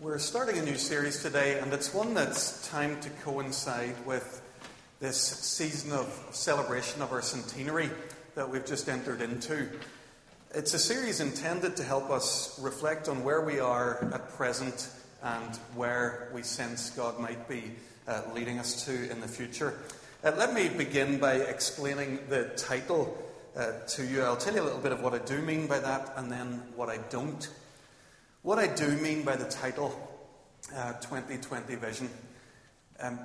We're starting a new series today, and it's one that's timed to coincide with this season of celebration of our centenary that we've just entered into. It's a series intended to help us reflect on where we are at present and where we sense God might be uh, leading us to in the future. Uh, let me begin by explaining the title uh, to you. I'll tell you a little bit of what I do mean by that and then what I don't. What I do mean by the title uh, 2020 Vision, um,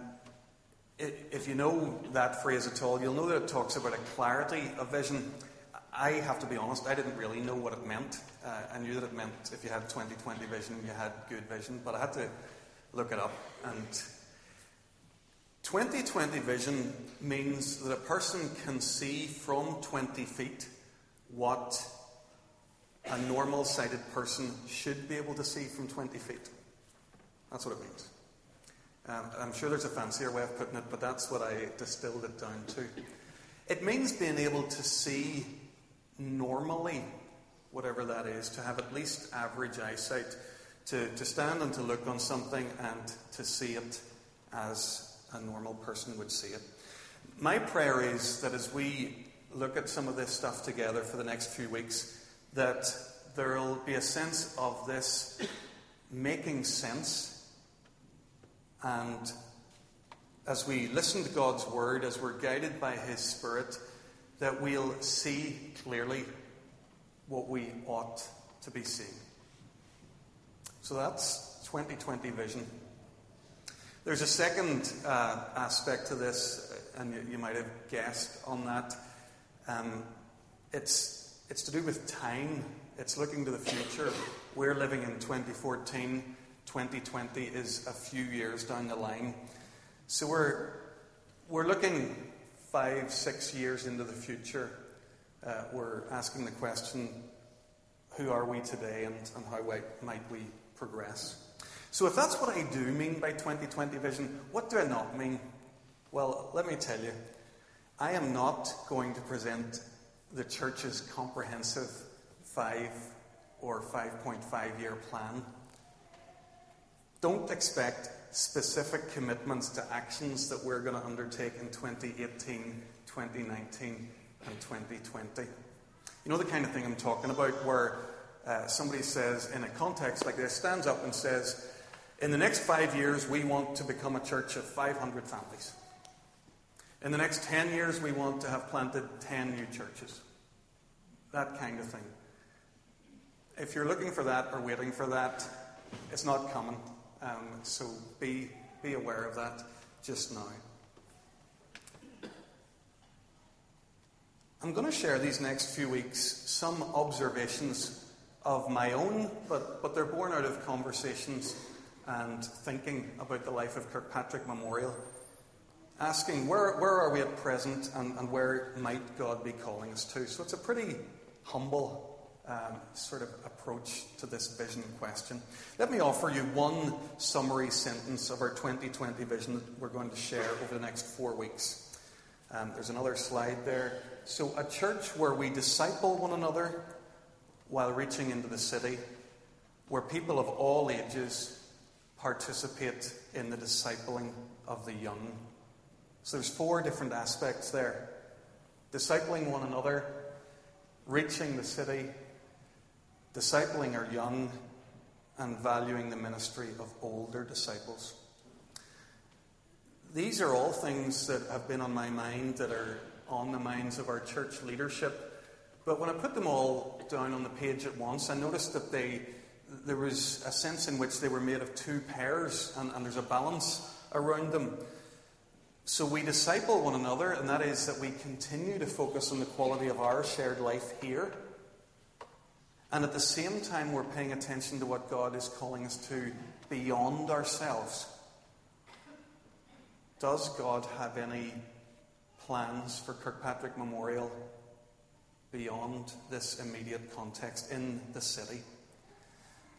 if you know that phrase at all, you'll know that it talks about a clarity of vision. I have to be honest, I didn't really know what it meant. Uh, I knew that it meant if you had 2020 vision, you had good vision, but I had to look it up. And 2020 vision means that a person can see from 20 feet what a normal sighted person should be able to see from 20 feet. That's what it means. Um, I'm sure there's a fancier way of putting it, but that's what I distilled it down to. It means being able to see normally, whatever that is, to have at least average eyesight, to, to stand and to look on something and to see it as a normal person would see it. My prayer is that as we look at some of this stuff together for the next few weeks, that there will be a sense of this making sense. And as we listen to God's word, as we're guided by His Spirit, that we'll see clearly what we ought to be seeing. So that's 2020 vision. There's a second uh, aspect to this, and you, you, might have guessed on that. Um, it's it's to do with time. It's looking to the future. We're living in 2014. 2020 is a few years down the line. So we're, we're looking five, six years into the future. Uh, we're asking the question who are we today and, and how might we progress? So, if that's what I do mean by 2020 vision, what do I not mean? Well, let me tell you, I am not going to present the church's comprehensive five or 5.5 year plan. Don't expect specific commitments to actions that we're going to undertake in 2018, 2019, and 2020. You know the kind of thing I'm talking about where uh, somebody says, in a context like this, stands up and says, In the next five years, we want to become a church of 500 families. In the next 10 years, we want to have planted 10 new churches. That kind of thing. If you're looking for that or waiting for that, it's not coming. Um, so be, be aware of that just now. I'm going to share these next few weeks some observations of my own, but, but they're born out of conversations and thinking about the life of Kirkpatrick Memorial asking where, where are we at present and, and where might God be calling us to. So it's a pretty humble um, sort of approach to this vision question. Let me offer you one summary sentence of our 2020 vision that we're going to share over the next four weeks. Um, there's another slide there. So, a church where we disciple one another while reaching into the city, where people of all ages participate in the discipling of the young. So there's four different aspects there discipling one another, reaching the city, discipling our young, and valuing the ministry of older disciples. These are all things that have been on my mind, that are on the minds of our church leadership. But when I put them all down on the page at once, I noticed that they, there was a sense in which they were made of two pairs, and, and there's a balance around them. So we disciple one another, and that is that we continue to focus on the quality of our shared life here. And at the same time, we're paying attention to what God is calling us to beyond ourselves. Does God have any plans for Kirkpatrick Memorial beyond this immediate context in the city?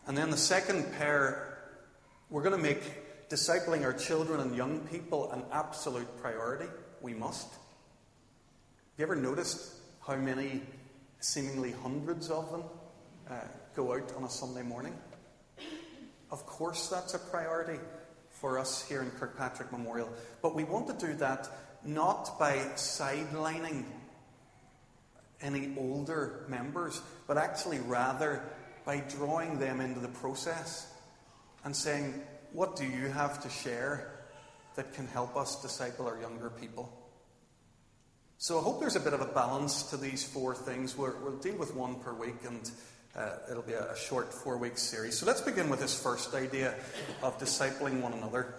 And then the second pair, we're going to make discipling our children and young people an absolute priority. We must. Have you ever noticed how many, seemingly hundreds of them, uh, go out on a Sunday morning? Of course, that's a priority for us here in Kirkpatrick Memorial. But we want to do that not by sidelining any older members, but actually rather by drawing them into the process and saying, What do you have to share that can help us disciple our younger people? So I hope there's a bit of a balance to these four things. we will deal with one per week and uh, it'll be a, a short four week series. So let's begin with this first idea of discipling one another.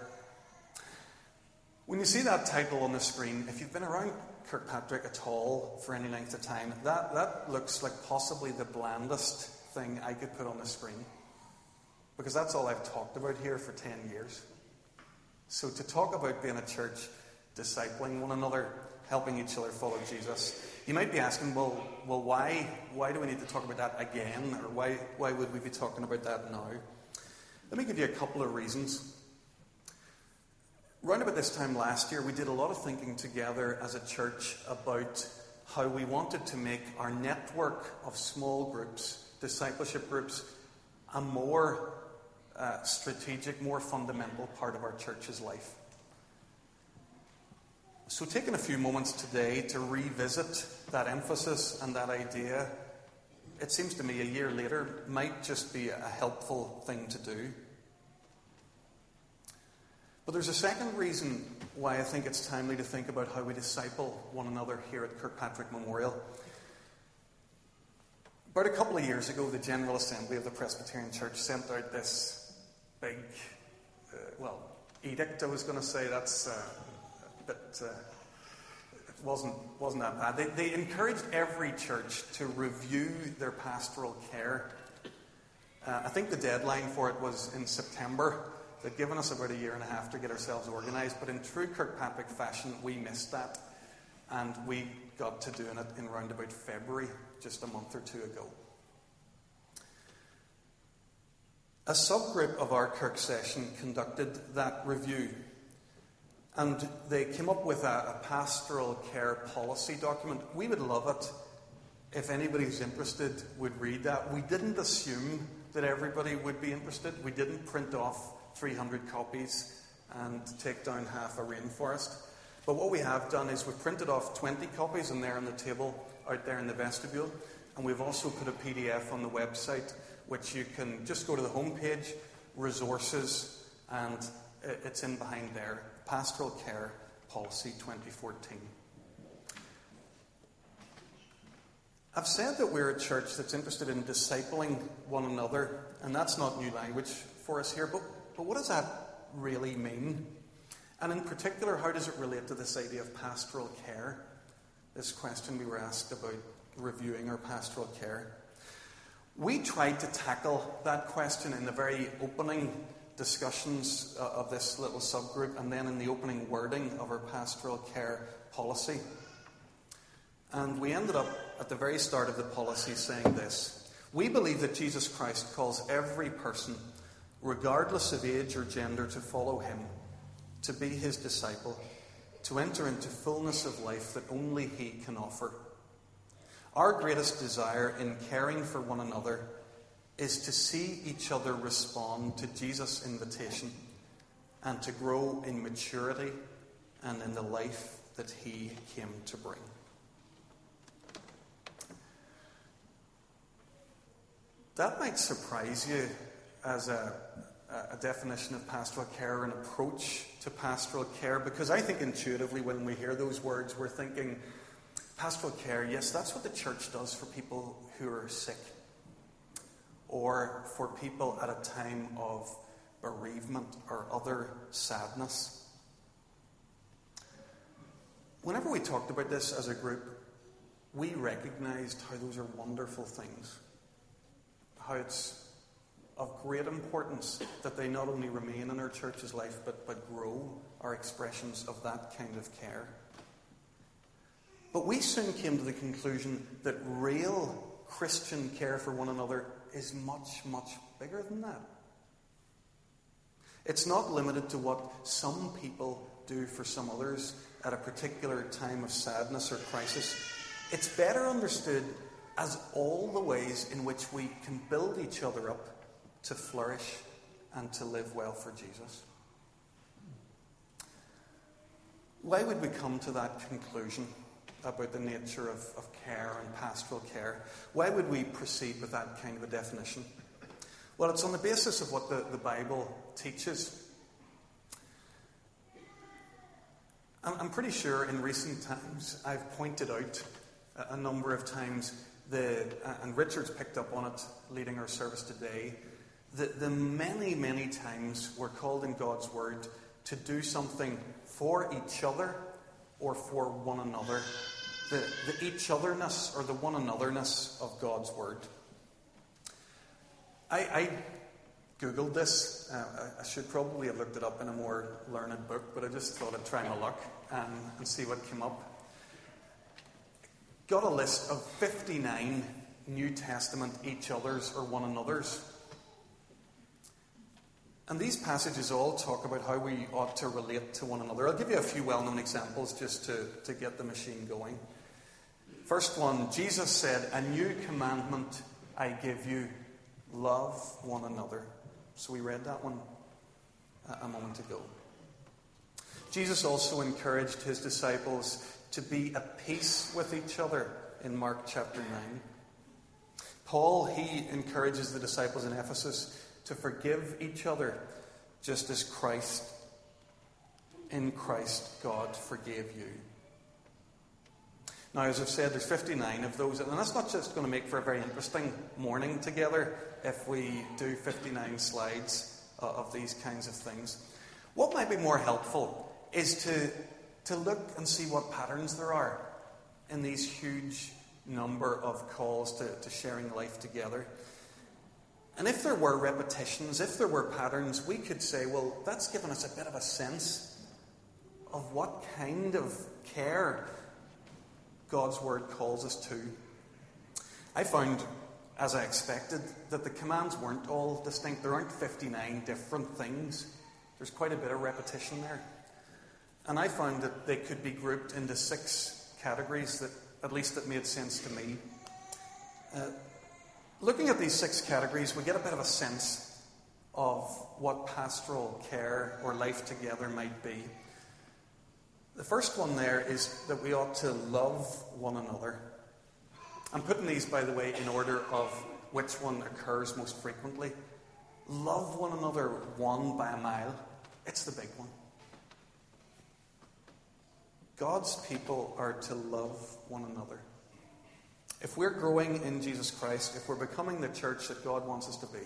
When you see that title on the screen, if you've been around Kirkpatrick at all for any length of time, that, that looks like possibly the blandest thing I could put on the screen. Because that's all I've talked about here for 10 years. So to talk about being a church, discipling one another, helping each other follow Jesus, you might be asking, well, well why, why do we need to talk about that again? Or why, why would we be talking about that now? Let me give you a couple of reasons. Round about this time last year, we did a lot of thinking together as a church about how we wanted to make our network of small groups, discipleship groups, a more uh, strategic, more fundamental part of our church's life. So, taking a few moments today to revisit that emphasis and that idea, it seems to me a year later might just be a helpful thing to do. But there's a second reason why I think it's timely to think about how we disciple one another here at Kirkpatrick Memorial. About a couple of years ago, the General Assembly of the Presbyterian Church sent out this big, uh, well, edict, I was going to say. That's uh, a bit. Uh, it wasn't, wasn't that bad. They, they encouraged every church to review their pastoral care. Uh, I think the deadline for it was in September. They'd given us about a year and a half to get ourselves organised, but in true Kirkpatrick fashion, we missed that. And we got to doing it in around about February, just a month or two ago. A subgroup of our Kirk session conducted that review, and they came up with a, a pastoral care policy document. We would love it if anybody who's interested would read that. We didn't assume that everybody would be interested. We didn't print off 300 copies and take down half a rainforest. But what we have done is we've printed off 20 copies and they're on the table out there in the vestibule. And we've also put a PDF on the website, which you can just go to the homepage, resources, and it's in behind there Pastoral Care Policy 2014. I've said that we're a church that's interested in discipling one another, and that's not new language for us here, but but what does that really mean? And in particular, how does it relate to this idea of pastoral care? This question we were asked about reviewing our pastoral care. We tried to tackle that question in the very opening discussions uh, of this little subgroup and then in the opening wording of our pastoral care policy. And we ended up at the very start of the policy saying this We believe that Jesus Christ calls every person regardless of age or gender, to follow him, to be his disciple, to enter into fullness of life that only he can offer. Our greatest desire in caring for one another is to see each other respond to Jesus' invitation and to grow in maturity and in the life that he came to bring. That might surprise you as a, a definition of pastoral care, an approach to pastoral care, because I think intuitively when we hear those words, we're thinking, pastoral care, yes, that's what the church does for people who are sick, or for people at a time of bereavement or other sadness. Whenever we talked about this as a group, we recognized how those are wonderful things. How it's of great importance that they not only remain in our church's life, but, but grow our expressions of that kind of care. But we soon came to the conclusion that real Christian care for one another is much, much bigger than that. It's not limited to what some people do for some others at a particular time of sadness or crisis. It's better understood as all the ways in which we can build each other up to flourish and to live well for Jesus. Why would we come to that conclusion about the nature of, of care and pastoral care? Why would we proceed with that kind of a definition? Well, it's on the basis of what the, the Bible teaches. I'm, pretty sure in recent times I've pointed out a, number of times the, uh, and Richard's picked up on it leading our service today, the, the many, many times we're called in God's Word to do something for each other or for one another. The, the each otherness or the one anotherness of God's Word. I, I Googled this. Uh, I should probably have looked it up in a more learned book, but I just thought I'd try my luck um, and see what came up. Got a list of 59 New Testament each others or one another's. And these passages all talk about how we ought to relate to one another. I'll give you a few well known examples just to, to get the machine going. First one Jesus said, A new commandment I give you love one another. So we read that one a moment ago. Jesus also encouraged his disciples to be at peace with each other in Mark chapter 9. Paul, he encourages the disciples in Ephesus to forgive each other just as Christ, in Christ, God forgave you. Now, as I've said, there's 59 of those, and that's not just going to make for a very interesting morning together if we do 59 slides uh, of these kinds of things. What might be more helpful is to, to look and see what patterns there are in these huge number of calls to, to sharing life together. And if there were repetitions, if there were patterns, we could say, well, that's given us a bit of a sense of what kind of care God's Word calls us to. I found as I expected, that the commands weren't all distinct. There aren't 59 different things. There's quite a bit of repetition there. And I found that they could be grouped into six categories that, at least, that made sense to me. Uh, looking at these six categories, we get a bit of a sense of what pastoral care or life together might be. The first one there is that we ought to love one another. I'm putting these, by the way, in order of which one occurs most frequently. Love one another one by a mile. It's the big one. God's people are to love one another. If we're growing in Jesus Christ, if we're becoming the church that God wants us to be,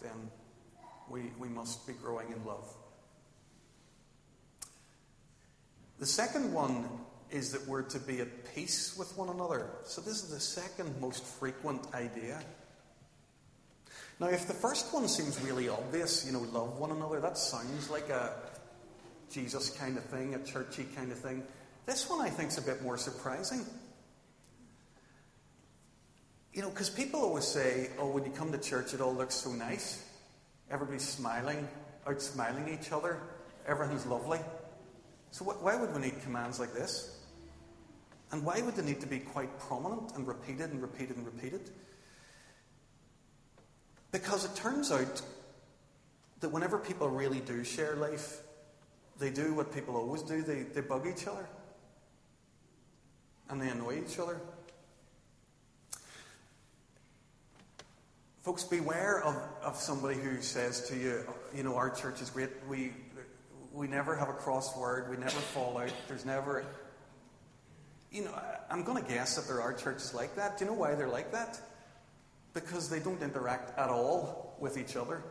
then we, we must be growing in love. The second one is that we're to be at peace with one another. So, this is the second most frequent idea. Now, if the first one seems really obvious, you know, love one another, that sounds like a Jesus kind of thing, a churchy kind of thing. This one I think is a bit more surprising. You know, because people always say, oh, when you come to church, it all looks so nice. Everybody's smiling, out smiling each other, everything's lovely. So, why would we need commands like this? And why would they need to be quite prominent and repeated and repeated and repeated? Because it turns out that whenever people really do share life, they do what people always do they, they bug each other and they annoy each other. Folks, beware of, of somebody who says to you, you know, our church is great. We, we never have a crossword. We never fall out. There's never you know, I'm going to guess that there are churches like that. Do you know why they're like that? Because they don't interact at all with each other.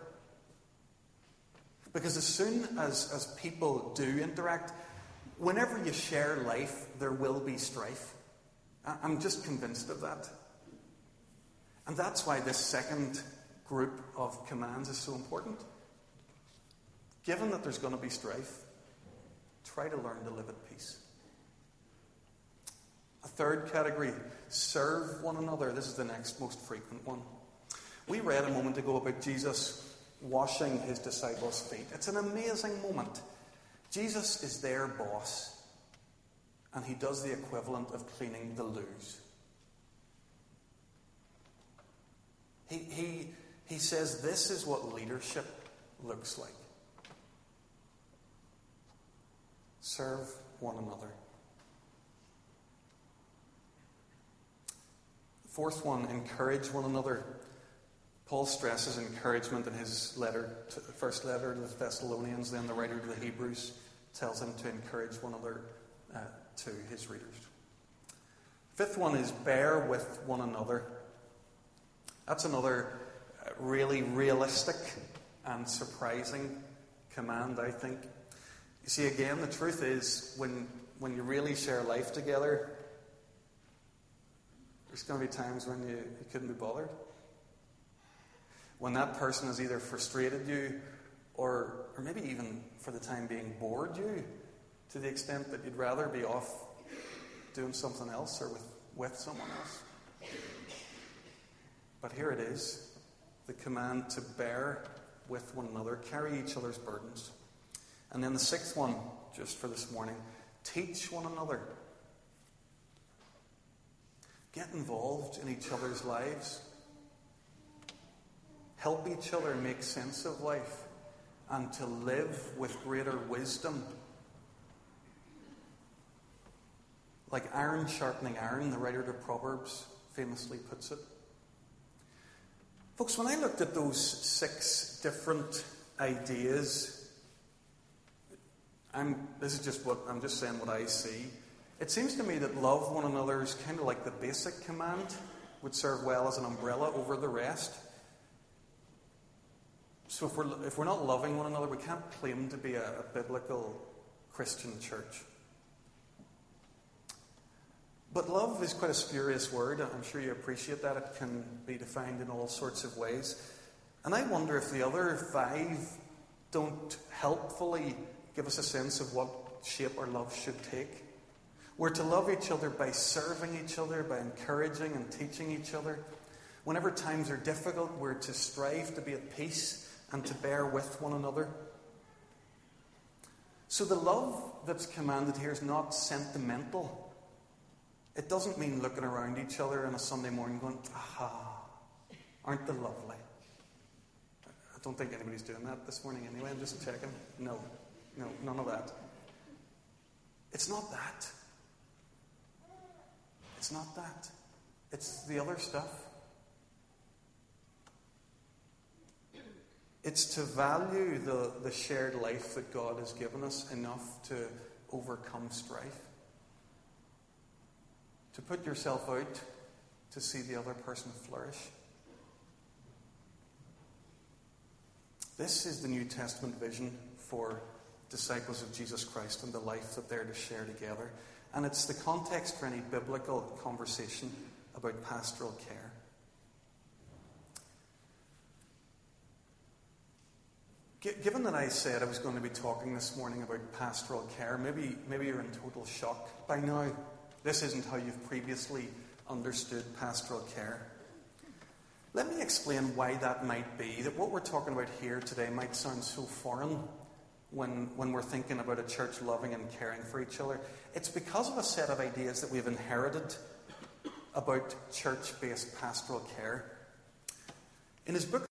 Because as soon as, as people do interact, whenever you share life, there will be strife. I'm just convinced of that. And that's why this second group of commands is so important. Given that there's going to be strife, try to learn to live at peace. A third category, serve one another. This is the next most frequent one. We read a moment ago about Jesus washing his disciples' feet. It's an amazing moment. Jesus is their boss, and he does the equivalent of cleaning the loos. He, he, he says this is what leadership looks like serve one another. Fourth one, encourage one another. Paul stresses encouragement in his letter, to, first letter to the Thessalonians, then the writer to the Hebrews tells him to encourage one another uh, to his readers. Fifth one is bear with one another. That's another uh, really realistic and surprising command, I think. You see, again, the truth is when, when you really share life together, there's going to be times when you, you couldn't be bothered. When that person has either frustrated you or, or maybe even for the time being bored you to the extent that you'd rather be off doing something else or with, with someone else. But here it is the command to bear with one another, carry each other's burdens. And then the sixth one, just for this morning, teach one another. Get involved in each other's lives. Help each other make sense of life and to live with greater wisdom. Like iron sharpening iron, the writer of Proverbs famously puts it. Folks, when I looked at those six different ideas, I'm, this is just what I'm just saying what I see. It seems to me that love one another is kind of like the basic command, would serve well as an umbrella over the rest. So if we're, if we're not loving one another, we can't claim to be a, a biblical Christian church. But love is quite a spurious word. I'm sure you appreciate that. It can be defined in all sorts of ways. And I wonder if the other five don't helpfully give us a sense of what shape our love should take. We're to love each other by serving each other, by encouraging and teaching each other. Whenever times are difficult, we're to strive to be at peace and to bear with one another. So the love that's commanded here is not sentimental. It doesn't mean looking around each other on a Sunday morning going, aha, aren't they lovely? I don't think anybody's doing that this morning anyway. I'm just checking. No, no, none of that. It's not that. It's not that. It's the other stuff. It's to value the, the shared life that God has given us enough to overcome strife to put yourself out to see the other person flourish. This is the New Testament vision for disciples of Jesus Christ and the life that they're to share together. And it's the context for any biblical conversation about pastoral care. Given that I said I was going to be talking this morning about pastoral care, maybe, maybe you're in total shock by now. This isn't how you've previously understood pastoral care. Let me explain why that might be. That what we're talking about here today might sound so foreign when, when we're thinking about a church loving and caring for each other. It's because of a set of ideas that we've inherited about church based pastoral care. In his book,